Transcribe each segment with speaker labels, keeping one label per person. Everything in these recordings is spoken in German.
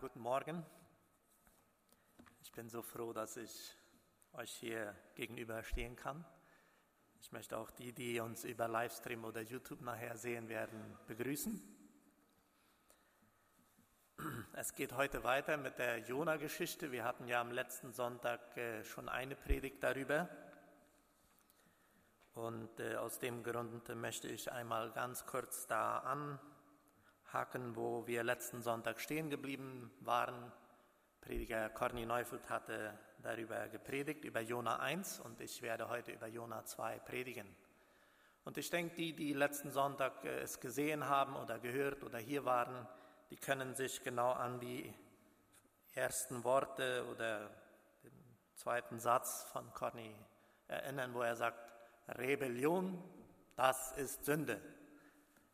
Speaker 1: Guten Morgen. Ich bin so froh, dass ich euch hier gegenüber stehen kann. Ich möchte auch die, die uns über Livestream oder YouTube nachher sehen werden, begrüßen. Es geht heute weiter mit der Jona-Geschichte. Wir hatten ja am letzten Sonntag äh, schon eine Predigt darüber. Und äh, aus dem Grund möchte ich einmal ganz kurz da an Haken, wo wir letzten Sonntag stehen geblieben waren. Prediger Corny Neufeld hatte darüber gepredigt, über Jona 1 und ich werde heute über Jona 2 predigen. Und ich denke, die, die letzten Sonntag äh, es gesehen haben oder gehört oder hier waren, die können sich genau an die ersten Worte oder den zweiten Satz von Corny erinnern, wo er sagt, Rebellion, das ist Sünde.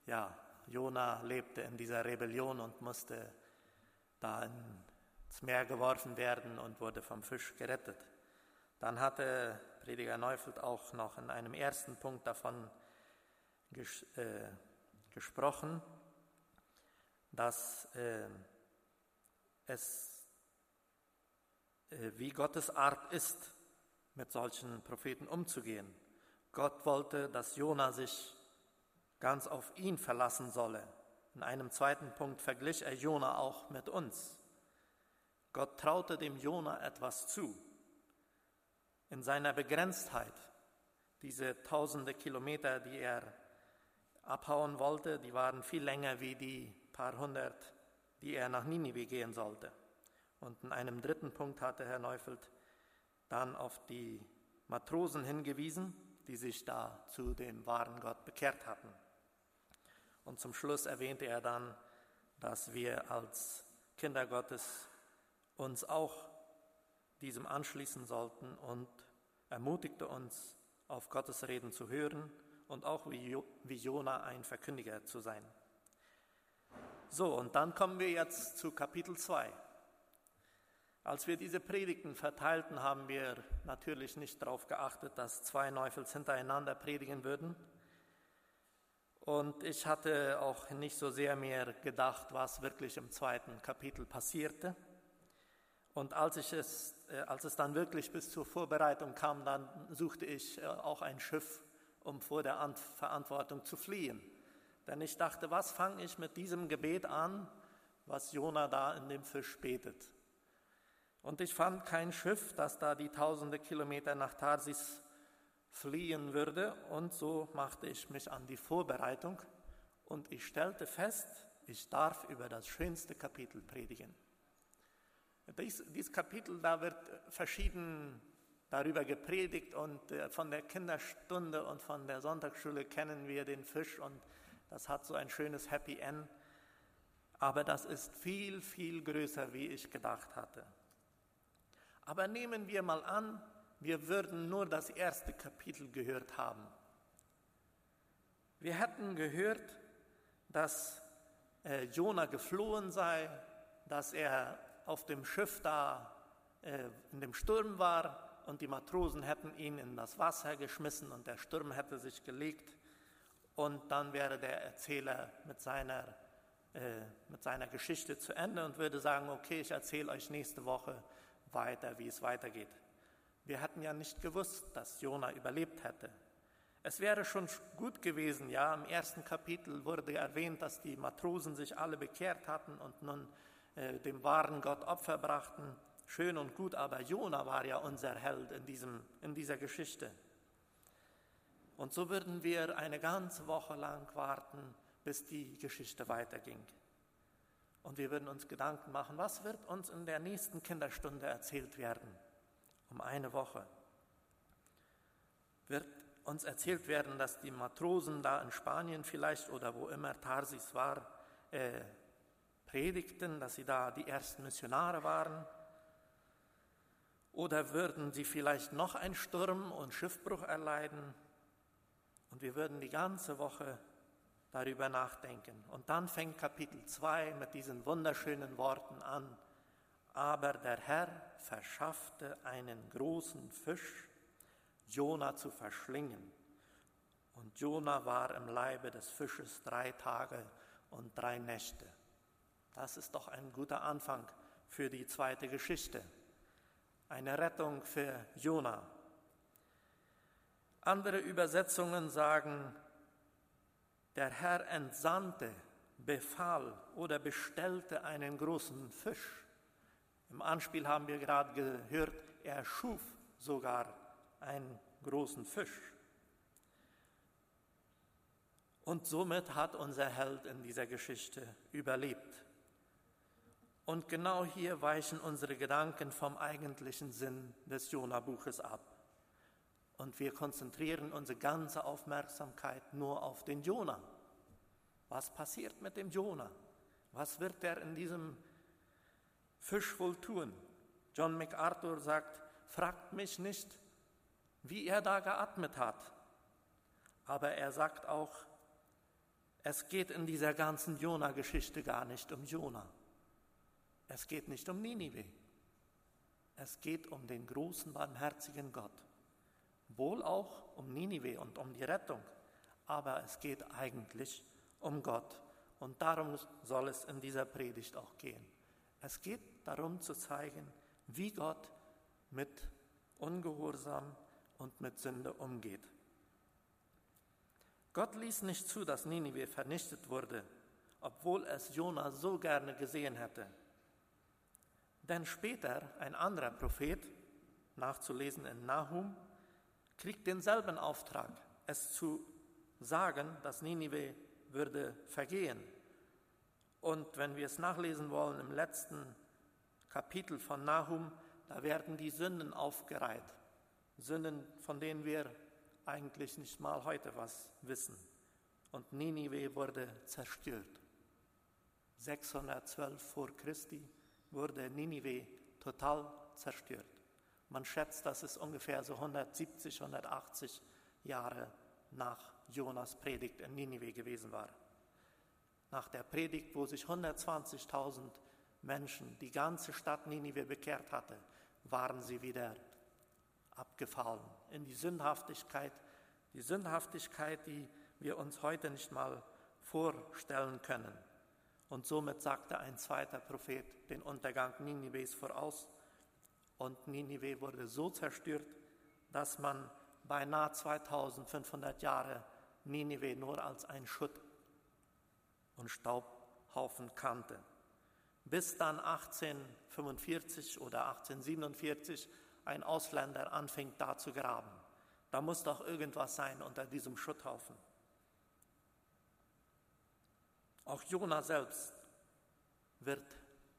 Speaker 1: Ja, Jona lebte in dieser Rebellion und musste da ins Meer geworfen werden und wurde vom Fisch gerettet. Dann hatte Prediger Neufeld auch noch in einem ersten Punkt davon ges äh, gesprochen, dass äh, es äh, wie Gottes Art ist, mit solchen Propheten umzugehen. Gott wollte, dass Jona sich ganz auf ihn verlassen solle. In einem zweiten Punkt verglich er Jona auch mit uns. Gott traute dem Jona etwas zu. In seiner Begrenztheit, diese tausende Kilometer, die er abhauen wollte, die waren viel länger wie die paar hundert, die er nach Ninive gehen sollte. Und in einem dritten Punkt hatte Herr Neufeld dann auf die Matrosen hingewiesen, die sich da zu dem wahren Gott bekehrt hatten. Und zum Schluss erwähnte er dann, dass wir als Kinder Gottes uns auch diesem anschließen sollten und ermutigte uns, auf Gottes Reden zu hören und auch wie, Jona ein Verkündiger zu sein. So, und dann kommen wir jetzt zu Kapitel 2. Als wir diese Predigten verteilten, haben wir natürlich nicht darauf geachtet, dass zwei Neufels hintereinander predigen würden, und ich hatte auch nicht so sehr mehr gedacht, was wirklich im zweiten Kapitel passierte. Und als, ich es, äh, als es dann wirklich bis zur Vorbereitung kam, dann suchte ich äh, auch ein Schiff, um vor der Verantwortung zu fliehen. Denn ich dachte, was fange ich mit diesem Gebet an, was Jona da in dem Fisch betet? Und ich fand kein Schiff, das da die tausende Kilometer nach Tarsis fliehen würde. Und so machte ich mich an die Vorbereitung und ich stellte fest, ich darf über das schönste Kapitel predigen. Dies, dieses Kapitel, da wird verschieden darüber gepredigt und äh, von der Kinderstunde und von der Sonntagsschule kennen wir den Fisch und das hat so ein schönes Happy End. Aber das ist viel, viel größer, wie ich gedacht hatte. Aber nehmen wir mal an, wir würden nur das erste Kapitel gehört haben. Wir hätten gehört, dass äh, Jona geflohen sei, dass er auf dem Schiff da äh, in dem Sturm war und die Matrosen hätten ihn in das Wasser geschmissen und der Sturm hätte sich gelegt und dann wäre der Erzähler mit seiner, äh, mit seiner Geschichte zu Ende und würde sagen, okay, ich erzähle euch nächste Woche weiter, wie es weitergeht. Wir hatten ja nicht gewusst, dass Jona überlebt hätte. Es wäre schon gut gewesen, ja, im ersten Kapitel wurde erwähnt, dass die Matrosen sich alle bekehrt hatten und nun äh, dem wahren Gott Opfer brachten. Schön und gut, aber Jona war ja unser Held in, diesem, in dieser Geschichte. Und so würden wir eine ganze Woche lang warten, bis die Geschichte weiterging. Und wir würden uns Gedanken machen, was wird uns in der nächsten Kinderstunde erzählt werden um eine Woche, wird uns erzählt werden, dass die Matrosen da in Spanien vielleicht oder wo immer Tarsis war, äh, predigten, dass sie da die ersten Missionare waren. Oder würden sie vielleicht noch einen Sturm und Schiffbruch erleiden? Und wir würden die ganze Woche darüber nachdenken. Und dann fängt Kapitel 2 mit diesen wunderschönen Worten an. Aber der Herr verschaffte einen großen Fisch, Jona zu verschlingen. Und Jona war im Leibe des Fisches drei Tage und drei Nächte. Das ist doch ein guter Anfang für die zweite Geschichte. Eine Rettung für Jona. Andere Übersetzungen sagen, der Herr entsandte, befahl oder bestellte einen großen Fisch. Im Anspiel haben wir gerade gehört, er schuf sogar einen großen Fisch. Und somit hat unser Held in dieser Geschichte überlebt. Und genau hier weichen unsere Gedanken vom eigentlichen Sinn des Jona-Buches ab. Und wir konzentrieren unsere ganze Aufmerksamkeit nur auf den Jona. Was passiert mit dem Jona? Was wird er in diesem Fisch wohl tun? John MacArthur sagt, fragt mich nicht, wie er da geatmet hat. Aber er sagt auch, es geht in dieser ganzen Jona-Geschichte gar nicht um Jona. Es geht nicht um Ninive. Es geht um den großen, barmherzigen Gott wohl auch um Ninive und um die Rettung, aber es geht eigentlich um Gott. Und darum soll es in dieser Predigt auch gehen. Es geht darum zu zeigen, wie Gott mit Ungehorsam und mit Sünde umgeht. Gott ließ nicht zu, dass Ninive vernichtet wurde, obwohl es Jona so gerne gesehen hätte. Denn später ein anderer Prophet, nachzulesen in Nahum, kriegt denselben Auftrag, es zu sagen, dass Ninive würde vergehen. Und wenn wir es nachlesen wollen im letzten Kapitel von Nahum, da werden die Sünden aufgereiht. Sünden, von denen wir eigentlich nicht mal heute was wissen. Und Ninive wurde zerstört. 612 vor Christi wurde Ninive total zerstört. Man schätzt, dass es ungefähr so 170, 180 Jahre nach Jonas Predigt in Ninive gewesen war. Nach der Predigt, wo sich 120.000 Menschen, die ganze Stadt Ninive bekehrt hatte, waren sie wieder abgefallen in die Sündhaftigkeit, die Sündhaftigkeit, die wir uns heute nicht mal vorstellen können. Und somit sagte ein zweiter Prophet den Untergang Ninives voraus und Ninive wurde so zerstört, dass man beinahe 2500 Jahre Ninive nur als ein Schutt und Staubhaufen kannte. Bis dann 1845 oder 1847 ein Ausländer anfing, da zu graben. Da muss doch irgendwas sein unter diesem Schutthaufen. Auch Jona selbst wird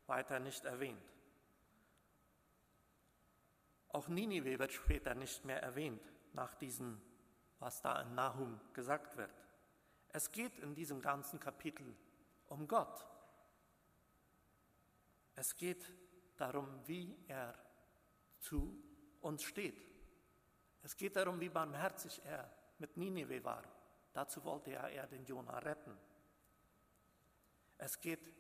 Speaker 1: weiter nicht erwähnt. Auch Ninive wird später nicht mehr erwähnt, nach diesem, was da in Nahum gesagt wird. Es geht in diesem ganzen Kapitel um Gott. Es geht darum, wie er zu uns steht. Es geht darum, wie barmherzig er mit Ninive war. Dazu wollte er, er den Jona retten. Es geht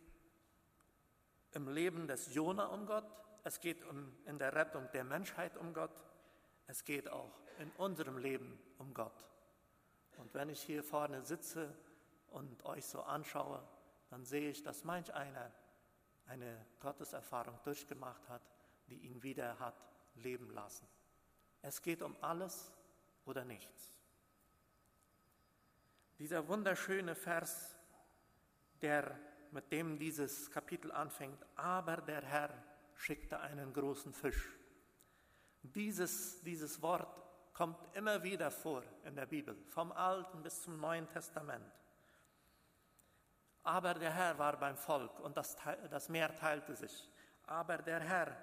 Speaker 1: im Leben des Jona um Gott, es geht um, in der Rettung der Menschheit um Gott, es geht auch in unserem Leben um Gott. Und wenn ich hier vorne sitze und euch so anschaue, dann sehe ich, dass manch einer eine Gotteserfahrung durchgemacht hat, die ihn wieder hat leben lassen. Es geht um alles oder nichts. Dieser wunderschöne Vers, der mit dem dieses Kapitel anfängt, aber der Herr schickte einen großen Fisch. Dieses, dieses Wort kommt immer wieder vor in der Bibel, vom Alten bis zum Neuen Testament. Aber der Herr war beim Volk und das, das Meer teilte sich. Aber der Herr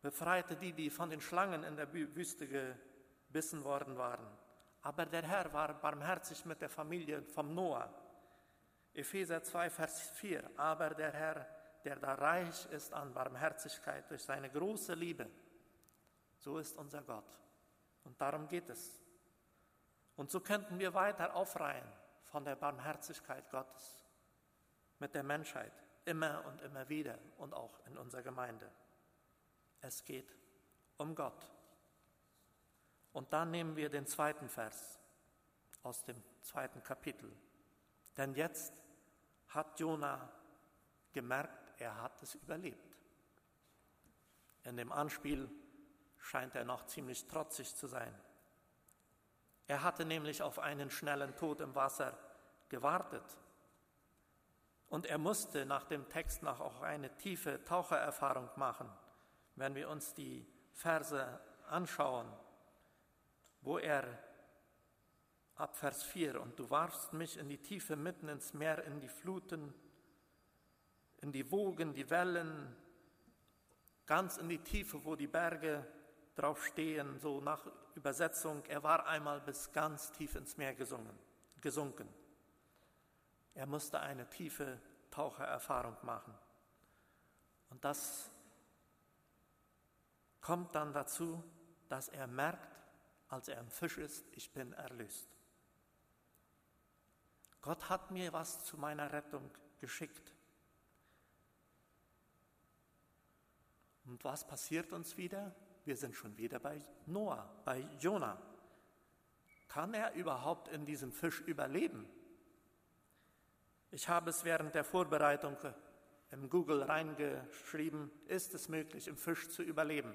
Speaker 1: befreite die, die von den Schlangen in der Wüste gebissen worden waren. Aber der Herr war barmherzig mit der Familie vom Noah. Epheser 2, Vers 4. Aber der Herr der da reich ist an Barmherzigkeit durch seine große Liebe. So ist unser Gott. Und darum geht es. Und so könnten wir weiter aufreihen von der Barmherzigkeit Gottes mit der Menschheit, immer und immer wieder und auch in unserer Gemeinde. Es geht um Gott. Und dann nehmen wir den zweiten Vers aus dem zweiten Kapitel. Denn jetzt hat Jona gemerkt, er hat es überlebt. In dem Anspiel scheint er noch ziemlich trotzig zu sein. Er hatte nämlich auf einen schnellen Tod im Wasser gewartet. Und er musste nach dem Text noch auch eine tiefe Tauchererfahrung machen, wenn wir uns die Verse anschauen, wo er ab Vers 4, und du warfst mich in die Tiefe mitten ins Meer, in die Fluten, in die Wogen, die Wellen, ganz in die Tiefe, wo die Berge drauf stehen, so nach Übersetzung, er war einmal bis ganz tief ins Meer gesungen, gesunken. Er musste eine tiefe Tauchererfahrung machen. Und das kommt dann dazu, dass er merkt, als er im Fisch ist, ich bin erlöst. Gott hat mir was zu meiner Rettung geschickt. Und was passiert uns wieder? Wir sind schon wieder bei Noah, bei Jona. Kann er überhaupt in diesem Fisch überleben? Ich habe es während der Vorbereitung im Google reingeschrieben, ist es möglich, im Fisch zu überleben?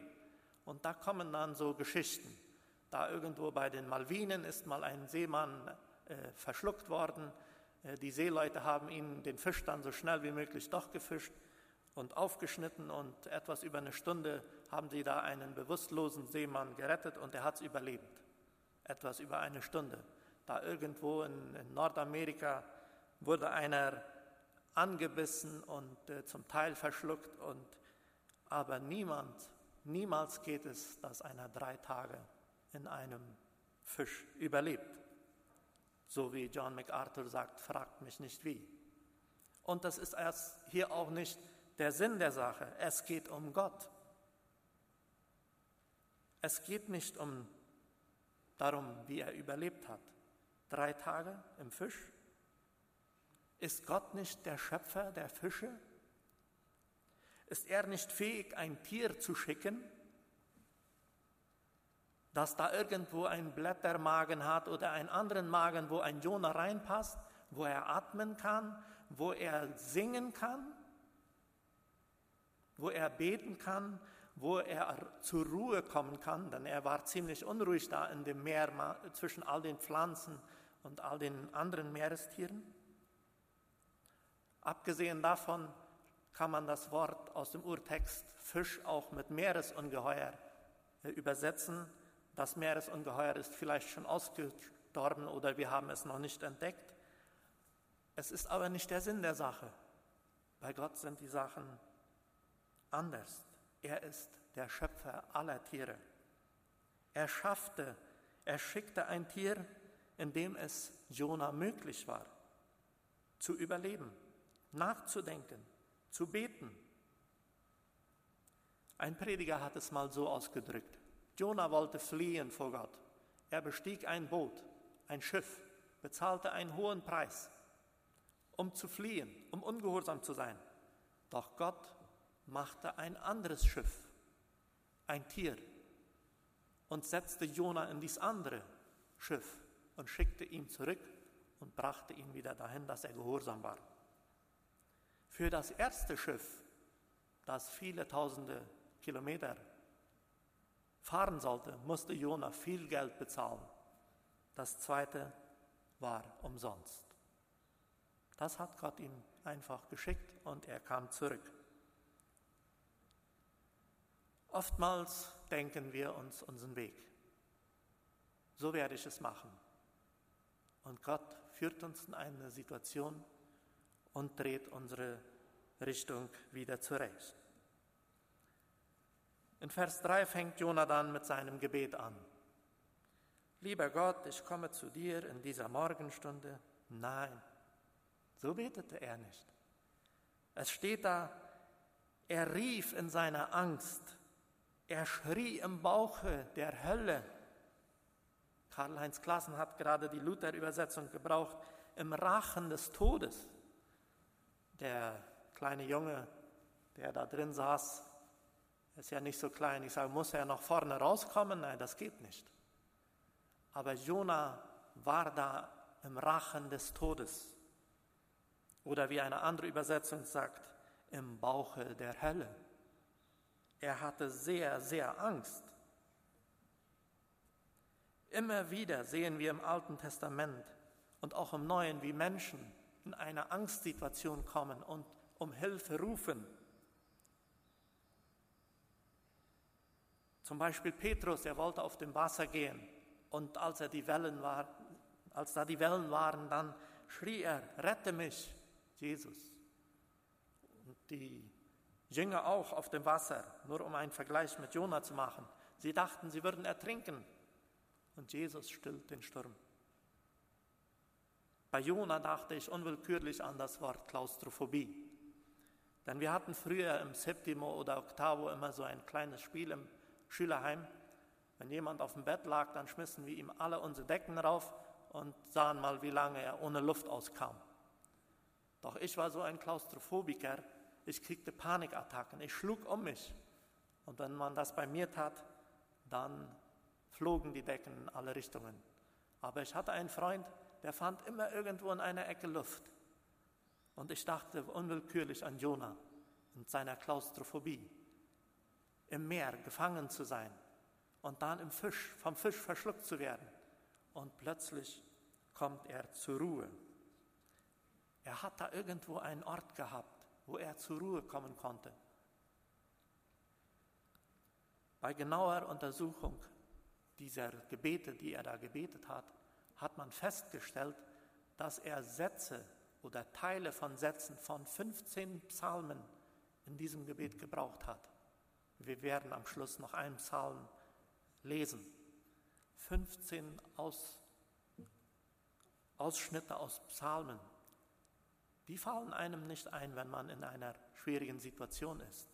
Speaker 1: Und da kommen dann so Geschichten. Da irgendwo bei den Malvinen ist mal ein Seemann äh, verschluckt worden. Äh, die Seeleute haben ihn den Fisch dann so schnell wie möglich doch gefischt und aufgeschnitten und etwas über eine Stunde haben sie da einen bewusstlosen Seemann gerettet und er hat es überlebt. Etwas über eine Stunde. Da irgendwo in, in Nordamerika wurde einer angebissen und äh, zum Teil verschluckt und aber niemand, niemals geht es, dass einer drei Tage in einem Fisch überlebt. So wie John MacArthur sagt, fragt mich nicht wie. Und das ist erst hier auch nicht der Sinn der Sache. Es geht um Gott. Es geht nicht um darum, wie er überlebt hat. Drei Tage im Fisch. Ist Gott nicht der Schöpfer der Fische? Ist er nicht fähig, ein Tier zu schicken, dass da irgendwo ein Blättermagen hat oder einen anderen Magen, wo ein Jonah reinpasst, wo er atmen kann, wo er singen kann, wo er beten kann, wo er zur Ruhe kommen kann, denn er war ziemlich unruhig da in dem Meer zwischen all den Pflanzen und all den anderen Meerestieren. Abgesehen davon kann man das Wort aus dem Urtext Fisch auch mit Meeresungeheuer äh, übersetzen. Das Meeresungeheuer ist vielleicht schon ausgestorben oder wir haben es noch nicht entdeckt. Es ist aber nicht der Sinn der Sache. Bei Gott sind die Sachen anders. Er ist der Schöpfer aller Tiere. Er schaffte, er schickte ein Tier, in dem es Jona möglich war, zu überleben, nachzudenken, zu beten. Ein Prediger hat es mal so ausgedrückt. Jona wollte fliehen vor Gott. Er bestieg ein Boot, ein Schiff, bezahlte einen hohen Preis, um zu fliehen, um ungehorsam zu sein. Doch Gott machte ein anderes Schiff, ein Tier, und setzte Jona in dies andere Schiff und schickte ihn zurück und brachte ihn wieder dahin, dass er gehorsam war. Für das erste Schiff, das viele tausende Kilometer fahren sollte, musste Jona viel Geld bezahlen. Das zweite war umsonst. Das hat Gott ihm einfach geschickt und er kam zurück. Oftmals denken wir uns unseren Weg. So werde ich es machen. Und Gott führt uns in eine Situation und dreht unsere Richtung wieder zurecht. In Vers 3 fängt Jonathan mit seinem Gebet an. Lieber Gott, ich komme zu dir in dieser Morgenstunde. Nein, so betete er nicht. Es steht da, er rief in seiner Angst, er schrie im Bauche der Hölle. Karl-Heinz Klassen hat gerade die Luther-Übersetzung gebraucht, im Rachen des Todes. Der kleine Junge, der da drin saß, ist ja nicht so klein. Ich sage, muss er noch vorne rauskommen? Nein, das geht nicht. Aber Jona war da im Rachen des Todes. Oder wie eine andere Übersetzung sagt, im Bauche der Hölle. Er hatte sehr, sehr Angst. Immer wieder sehen wir im Alten Testament und auch im Neuen, wie Menschen in eine Angstsituation kommen und um Hilfe rufen. Zum Beispiel Petrus, er wollte auf dem Wasser gehen und als er die Wellen war, als da die Wellen waren, dann schrie er: Rette mich, Jesus. Und die Jünger auch auf dem Wasser, nur um einen Vergleich mit Jona zu machen. Sie dachten, sie würden ertrinken. Und Jesus stillt den Sturm. Bei Jona dachte ich unwillkürlich an das Wort Klaustrophobie. Denn wir hatten früher im Septimo oder Octavo immer so ein kleines Spiel im Schülerheim. Wenn jemand auf dem Bett lag, dann schmissen wir ihm alle unsere Decken rauf und sahen mal, wie lange er ohne Luft auskam. Doch ich war so ein Klaustrophobiker, ich kriegte Panikattacken, ich schlug um mich. Und wenn man das bei mir tat, dann flogen die Decken in alle Richtungen. Aber ich hatte einen Freund, der fand immer irgendwo in einer Ecke Luft. Und ich dachte unwillkürlich an Jona und seiner Klaustrophobie. Im Meer gefangen zu sein und dann im Fisch, vom Fisch verschluckt zu werden. Und plötzlich kommt er zur Ruhe. Er hat da irgendwo einen Ort gehabt, wo er zur Ruhe kommen konnte. Bei genauer Untersuchung dieser Gebete, die er da gebetet hat, hat man festgestellt, dass er Sätze oder Teile von Sätzen von 15 Psalmen in diesem Gebet gebraucht hat. Wir werden am Schluss noch einen Psalm lesen. 15 aus, Ausschnitte aus Psalmen. Die fallen einem nicht ein, wenn man in einer schwierigen Situation ist.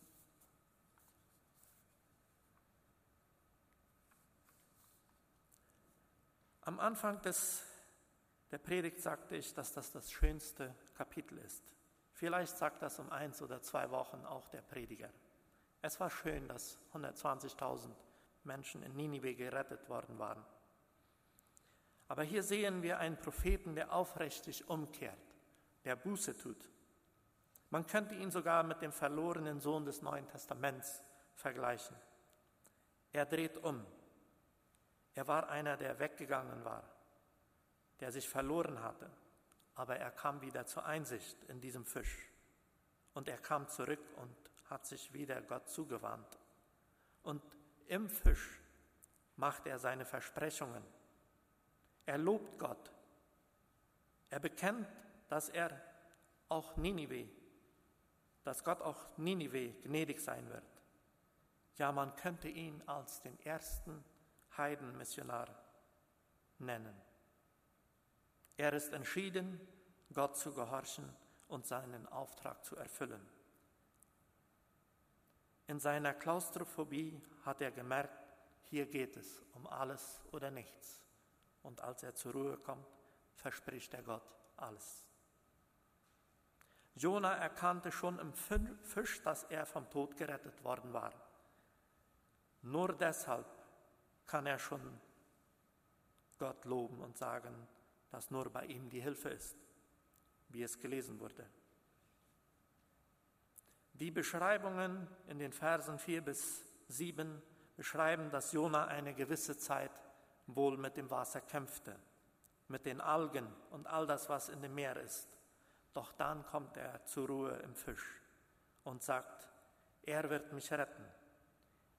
Speaker 1: Am Anfang des, der Predigt sagte ich, dass das das schönste Kapitel ist. Vielleicht sagt das um eins oder zwei Wochen auch der Prediger. Es war schön, dass 120.000 Menschen in Ninive gerettet worden waren. Aber hier sehen wir einen Propheten, der aufrichtig umkehrt, der Buße tut. Man könnte ihn sogar mit dem verlorenen Sohn des Neuen Testaments vergleichen. Er dreht um er war einer, der weggegangen war, der sich verloren hatte, aber er kam wieder zur Einsicht in diesem Fisch. Und er kam zurück und hat sich wieder Gott zugewandt. Und im Fisch macht er seine Versprechungen. Er lobt Gott. Er bekennt, dass er auch Ninive, dass Gott auch Ninive gnädig sein wird. Ja, man könnte ihn als den ersten Heidenmissionar nennen. Er ist entschieden, Gott zu gehorchen und seinen Auftrag zu erfüllen. In seiner Klaustrophobie hat er gemerkt, hier geht es um alles oder nichts. Und als er zur Ruhe kommt, verspricht er Gott alles. Jona erkannte schon im Fisch, dass er vom Tod gerettet worden war. Nur deshalb kann er schon Gott loben und sagen, dass nur bei ihm die Hilfe ist, wie es gelesen wurde. Die Beschreibungen in den Versen 4 bis 7 beschreiben, dass Jona eine gewisse Zeit wohl mit dem Wasser kämpfte, mit den Algen und all das, was in dem Meer ist. Doch dann kommt er zur Ruhe im Fisch und sagt, er wird mich retten,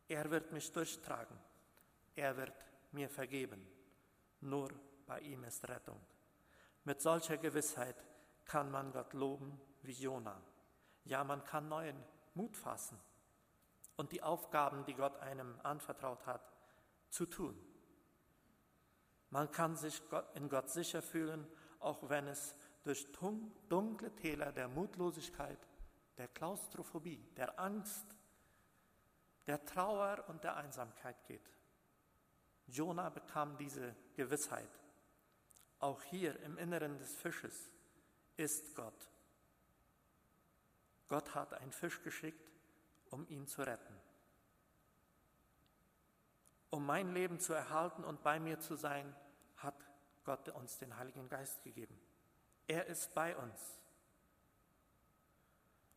Speaker 1: er wird mich durchtragen. Er wird mir vergeben. Nur bei ihm ist Rettung. Mit solcher Gewissheit kann man Gott loben wie Jona. Ja, man kann neuen Mut fassen und die Aufgaben, die Gott einem anvertraut hat, zu tun. Man kann sich in Gott sicher fühlen, auch wenn es durch dunkle Täler der Mutlosigkeit, der Klaustrophobie, der Angst, der Trauer und der Einsamkeit geht. Jona bekam diese Gewissheit. Auch hier im Inneren des Fisches ist Gott. Gott hat einen Fisch geschickt, um ihn zu retten. Um mein Leben zu erhalten und bei mir zu sein, hat Gott uns den Heiligen Geist gegeben. Er ist bei uns.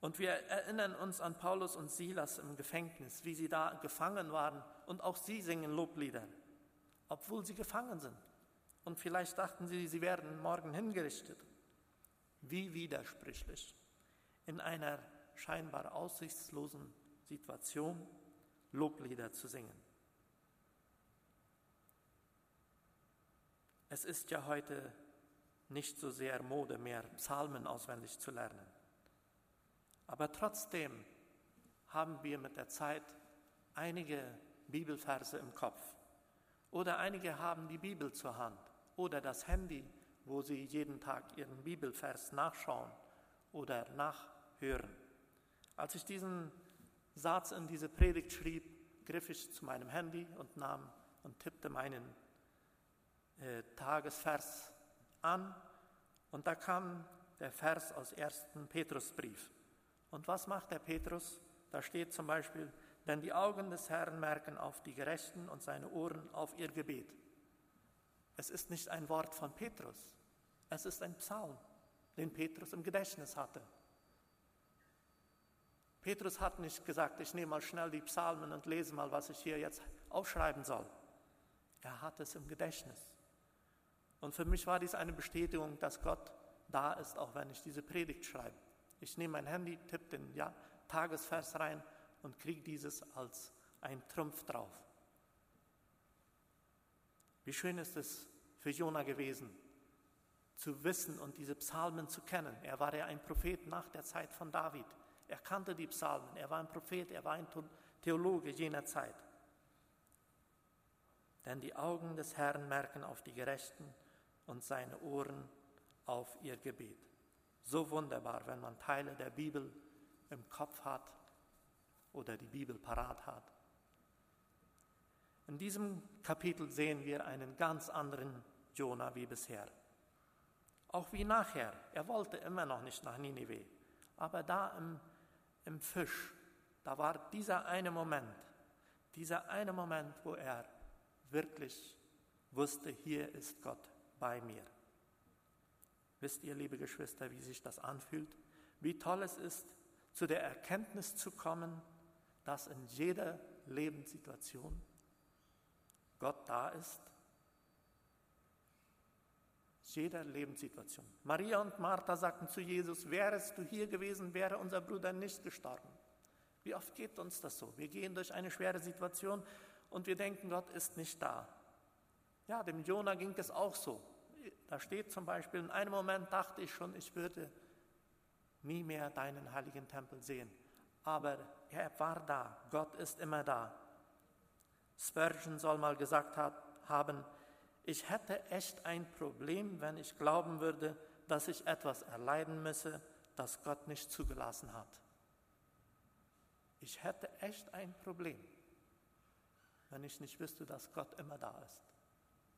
Speaker 1: Und wir erinnern uns an Paulus und Silas im Gefängnis, wie sie da gefangen waren. Und auch sie singen Loblieder, obwohl sie gefangen sind. Und vielleicht dachten sie, sie werden morgen hingerichtet. Wie widersprüchlich. In einer scheinbar aussichtslosen Situation Loblieder zu singen. Es ist ja heute nicht so sehr Mode mehr, Psalmen auswendig zu lernen. Aber trotzdem haben wir mit der Zeit einige Bibelverse im Kopf. Oder einige haben die Bibel zur Hand oder das Handy, wo sie jeden Tag ihren Bibelvers nachschauen oder nachhören. Als ich diesen Satz in diese Predigt schrieb, griff ich zu meinem Handy und nahm und tippte meinen äh, Tagesvers an und da kam der Vers aus 1. Petrusbrief. Und was macht der Petrus? Da steht zum Beispiel, denn die Augen des Herrn merken auf die Gerechten und seine Ohren auf ihr Gebet. Es ist nicht ein Wort von Petrus, es ist ein Psalm, den Petrus im Gedächtnis hatte. Petrus hat nicht gesagt, ich nehme mal schnell die Psalmen und lese mal, was ich hier jetzt aufschreiben soll. Er hat es im Gedächtnis. Und für mich war dies eine Bestätigung, dass Gott da ist, auch wenn ich diese Predigt schreibe. Ich nehme mein Handy, tippe den ja, Tagesvers rein und kriege dieses als ein Trumpf drauf. Wie schön ist es für Jona gewesen, zu wissen und diese Psalmen zu kennen. Er war ja ein Prophet nach der Zeit von David. Er kannte die Psalmen, er war ein Prophet, er war ein Theologe jener Zeit. Denn die Augen des Herrn merken auf die Gerechten und seine Ohren auf ihr Gebet. So wunderbar, wenn man Teile der Bibel im Kopf hat oder die Bibel parat hat. In diesem Kapitel sehen wir einen ganz anderen Jona wie bisher. Auch wie nachher. Er wollte immer noch nicht nach Ninive. Aber da im, im Fisch, da war dieser eine Moment, dieser eine Moment, wo er wirklich wusste, hier ist Gott bei mir. Wisst ihr, liebe Geschwister, wie sich das anfühlt? Wie toll es ist, zu der Erkenntnis zu kommen, dass in jeder Lebenssituation Gott da ist. Jeder Lebenssituation. Maria und Martha sagten zu Jesus, wärest du hier gewesen, wäre unser Bruder nicht gestorben. Wie oft geht uns das so? Wir gehen durch eine schwere Situation und wir denken, Gott ist nicht da. Ja, dem Jona ging es auch so. Da steht zum Beispiel, in einem Moment dachte ich schon, ich würde nie mehr deinen heiligen Tempel sehen. Aber er war da, Gott ist immer da. Spurgeon soll mal gesagt haben, ich hätte echt ein Problem, wenn ich glauben würde, dass ich etwas erleiden müsse, das Gott nicht zugelassen hat. Ich hätte echt ein Problem, wenn ich nicht wüsste, dass Gott immer da ist.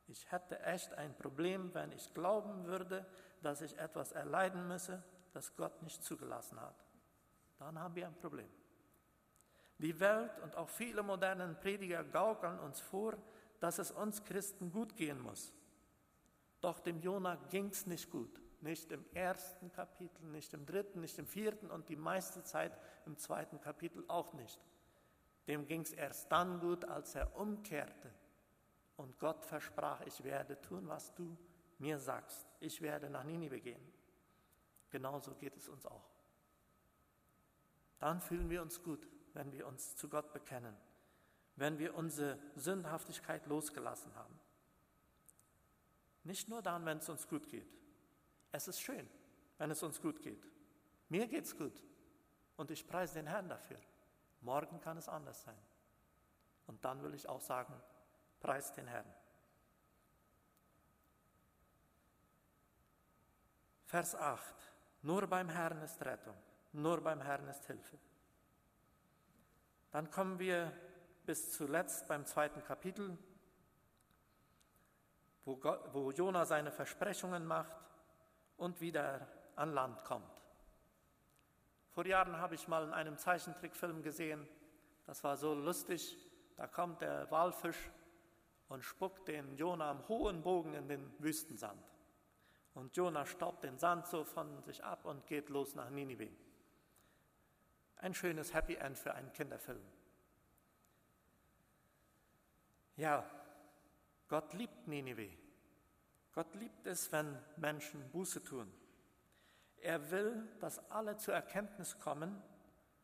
Speaker 1: Ich hätte echt ein Problem, wenn ich glauben würde, dass ich etwas erleiden müsse, das Gott nicht zugelassen hat. Dann haben wir ein Problem. Die Welt und auch viele moderne Prediger gaukeln uns vor, dass es uns Christen gut gehen muss. Doch dem Jona ging es nicht gut. Nicht im ersten Kapitel, nicht im dritten, nicht im vierten und die meiste Zeit im zweiten Kapitel auch nicht. Dem ging es erst dann gut, als er umkehrte und Gott versprach, ich werde tun, was du mir sagst. Ich werde nach Ninive gehen. Genauso geht es uns auch. Dann fühlen wir uns gut, wenn wir uns zu Gott bekennen, wenn wir unsere Sündhaftigkeit losgelassen haben. Nicht nur dann, wenn es uns gut geht. Es ist schön, wenn es uns gut geht. Mir geht es gut und ich preise den Herrn dafür. Morgen kann es anders sein. Und dann will ich auch sagen, Preis den Herrn. Vers 8. Nur beim Herrn ist Rettung, nur beim Herrn ist Hilfe. Dann kommen wir bis zuletzt beim zweiten Kapitel, wo, Gott, wo Jona seine Versprechungen macht und wieder an Land kommt. Vor Jahren habe ich mal in einem Zeichentrickfilm gesehen, das war so lustig, da kommt der Walfisch und spuckt den Jona am hohen Bogen in den Wüstensand. Und Jona staubt den Sand so von sich ab und geht los nach Ninive. Ein schönes Happy End für einen Kinderfilm. Ja, Gott liebt Ninive. Gott liebt es, wenn Menschen Buße tun. Er will, dass alle zur Erkenntnis kommen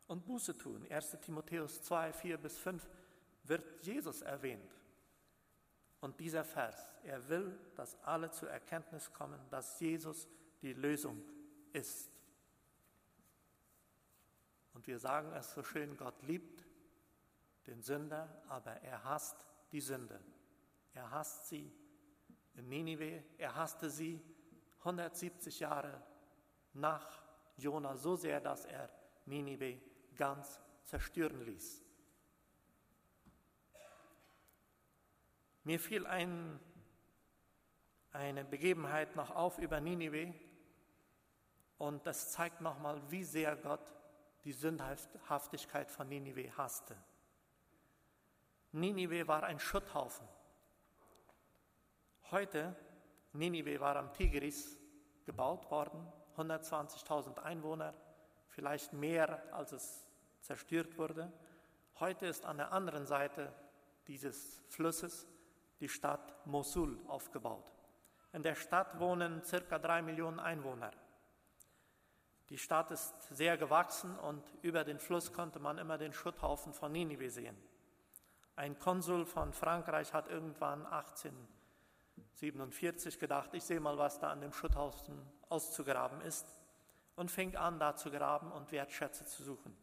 Speaker 1: und Buße tun. 1 Timotheus 2, 4 bis 5 wird Jesus erwähnt. Und dieser Vers, er will, dass alle zur Erkenntnis kommen, dass Jesus die Lösung ist. Und wir sagen es so schön, Gott liebt den Sünder, aber er hasst die Sünde. Er hasst sie in Ninive, er hasste sie 170 Jahre nach Jona so sehr, dass er Ninive ganz zerstören ließ. Mir fiel ein, eine Begebenheit noch auf über Ninive und das zeigt nochmal, wie sehr Gott die Sündhaftigkeit von Ninive hasste. Ninive war ein Schutthaufen. Heute, Ninive war am Tigris gebaut worden, 120.000 Einwohner, vielleicht mehr, als es zerstört wurde. Heute ist an der anderen Seite dieses Flusses die Stadt Mosul aufgebaut. In der Stadt wohnen circa drei Millionen Einwohner. Die Stadt ist sehr gewachsen und über den Fluss konnte man immer den Schutthaufen von Ninive sehen. Ein Konsul von Frankreich hat irgendwann 1847 gedacht, ich sehe mal, was da an dem Schutthaufen auszugraben ist und fing an, da zu graben und Wertschätze zu suchen.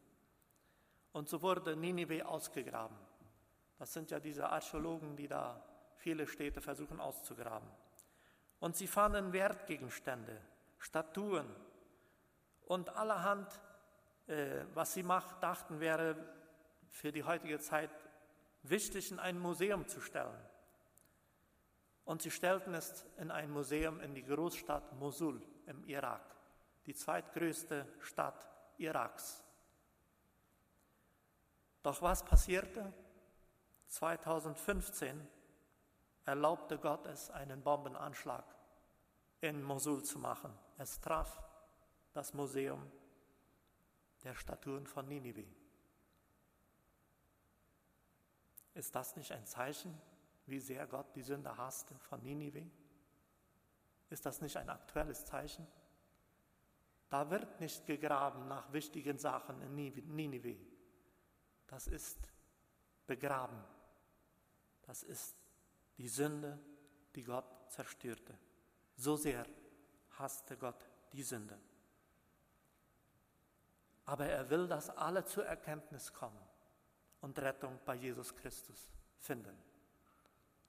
Speaker 1: Und so wurde Ninive ausgegraben. Das sind ja diese Archäologen, die da viele Städte versuchen auszugraben. Und sie fanden Wertgegenstände, Statuen und allerhand, äh, was sie macht, dachten wäre für die heutige Zeit wichtig, in ein Museum zu stellen. Und sie stellten es in ein Museum in die Großstadt Mosul im Irak, die zweitgrößte Stadt Iraks. Doch was passierte? 2015 erlaubte Gott es, einen Bombenanschlag in Mosul zu machen. Es traf das Museum der Statuen von Ninive. Ist das nicht ein Zeichen, wie sehr Gott die Sünde hasste von Ninive? Ist das nicht ein aktuelles Zeichen? Da wird nicht gegraben nach wichtigen Sachen in Ninive. Das ist begraben. Das ist die Sünde, die Gott zerstörte. So sehr hasste Gott die Sünde. Aber er will, dass alle zur Erkenntnis kommen und Rettung bei Jesus Christus finden.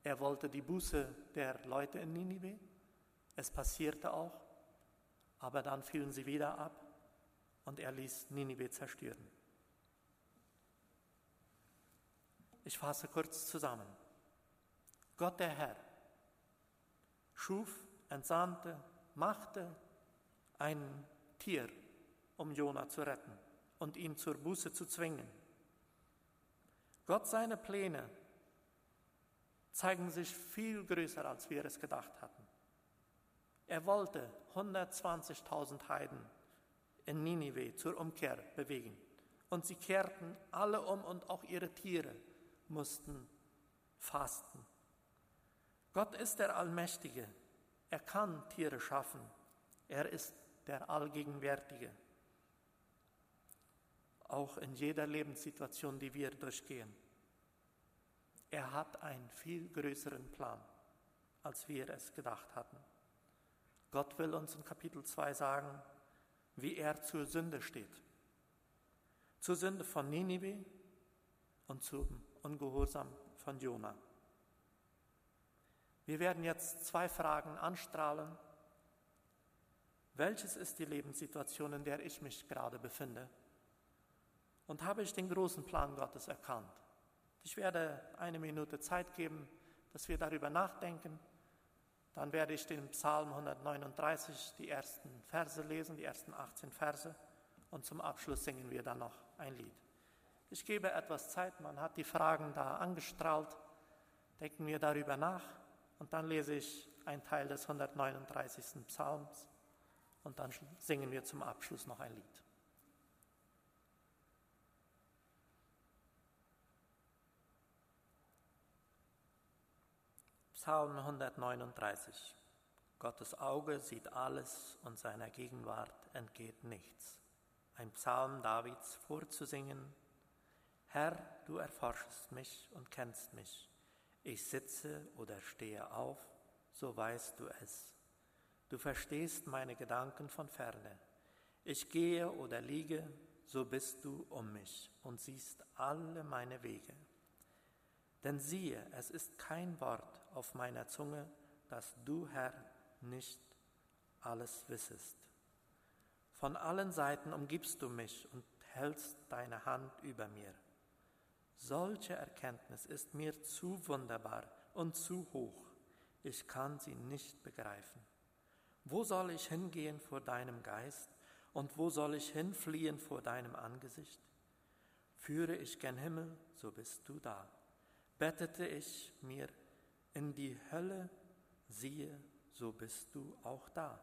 Speaker 1: Er wollte die Buße der Leute in Ninive. Es passierte auch, aber dann fielen sie wieder ab und er ließ Ninive zerstören. Ich fasse kurz zusammen. Gott der Herr schuf, entsandte, machte ein Tier, um Jona zu retten und ihn zur Buße zu zwingen. Gott seine Pläne zeigen sich viel größer, als wir es gedacht hatten. Er wollte 120.000 Heiden in Ninive zur Umkehr bewegen. Und sie kehrten alle um und auch ihre Tiere mussten fasten. Gott ist der Allmächtige. Er kann Tiere schaffen. Er ist der Allgegenwärtige. Auch in jeder Lebenssituation, die wir durchgehen. Er hat einen viel größeren Plan, als wir es gedacht hatten. Gott will uns in Kapitel 2 sagen, wie er zur Sünde steht. Zur Sünde von Ninive und zum Ungehorsam von Jona. Wir werden jetzt zwei Fragen anstrahlen. Welches ist die Lebenssituation, in der ich mich gerade befinde? Und habe ich den großen Plan Gottes erkannt? Ich werde eine Minute Zeit geben, dass wir darüber nachdenken. Dann werde ich den Psalm 139, die ersten Verse lesen, die ersten 18 Verse. Und zum Abschluss singen wir dann noch ein Lied. Ich gebe etwas Zeit, man hat die Fragen da angestrahlt. Denken wir darüber nach. Und dann lese ich einen Teil des 139. Psalms und dann singen wir zum Abschluss noch ein Lied. Psalm 139. Gottes Auge sieht alles und seiner Gegenwart entgeht nichts. Ein Psalm Davids vorzusingen. Herr, du erforschest mich und kennst mich. Ich sitze oder stehe auf, so weißt du es. Du verstehst meine Gedanken von ferne. Ich gehe oder liege, so bist du um mich und siehst alle meine Wege. Denn siehe, es ist kein Wort auf meiner Zunge, dass du, Herr, nicht alles wissest. Von allen Seiten umgibst du mich und hältst deine Hand über mir. Solche Erkenntnis ist mir zu wunderbar und zu hoch. Ich kann sie nicht begreifen. Wo soll ich hingehen vor deinem Geist und wo soll ich hinfliehen vor deinem Angesicht? Führe ich gen Himmel, so bist du da bettete ich mir in die Hölle, siehe, so bist du auch da.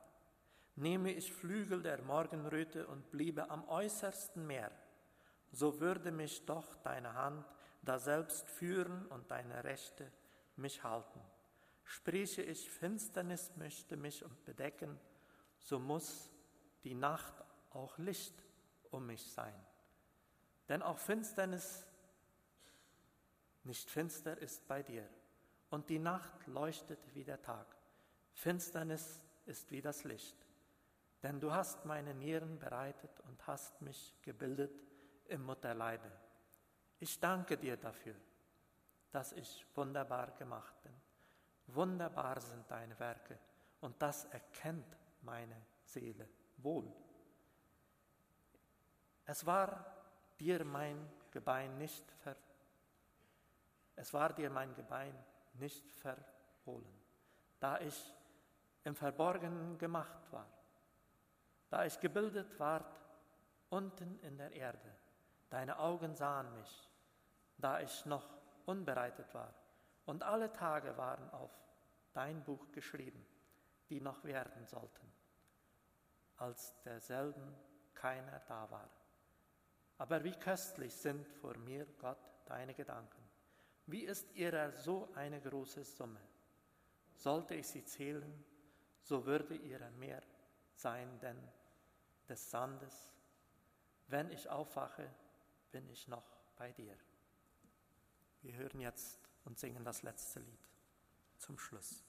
Speaker 1: Nehme ich Flügel der Morgenröte und bliebe am äußersten Meer, so würde mich doch deine Hand daselbst führen und deine Rechte mich halten. Spreche ich, Finsternis möchte mich bedecken, so muss die Nacht auch Licht um mich sein. Denn auch Finsternis nicht finster ist bei dir, und die Nacht leuchtet wie der Tag. Finsternis ist wie das Licht. Denn du hast meine Nieren bereitet und hast mich gebildet im Mutterleibe. Ich danke dir dafür, dass ich wunderbar gemacht bin. Wunderbar sind deine Werke, und das erkennt meine Seele wohl. Es war dir mein Gebein nicht ver es war dir mein Gebein nicht verhohlen, da ich im Verborgenen gemacht war, da ich gebildet ward unten in der Erde. Deine Augen sahen mich, da ich noch unbereitet war, und alle Tage waren auf dein Buch geschrieben, die noch werden sollten, als derselben keiner da war. Aber wie köstlich sind vor mir, Gott, deine Gedanken. Wie ist ihrer so eine große Summe? Sollte ich sie zählen, so würde ihrer mehr sein denn des Sandes. Wenn ich aufwache, bin ich noch bei dir. Wir hören jetzt und singen das letzte Lied zum Schluss.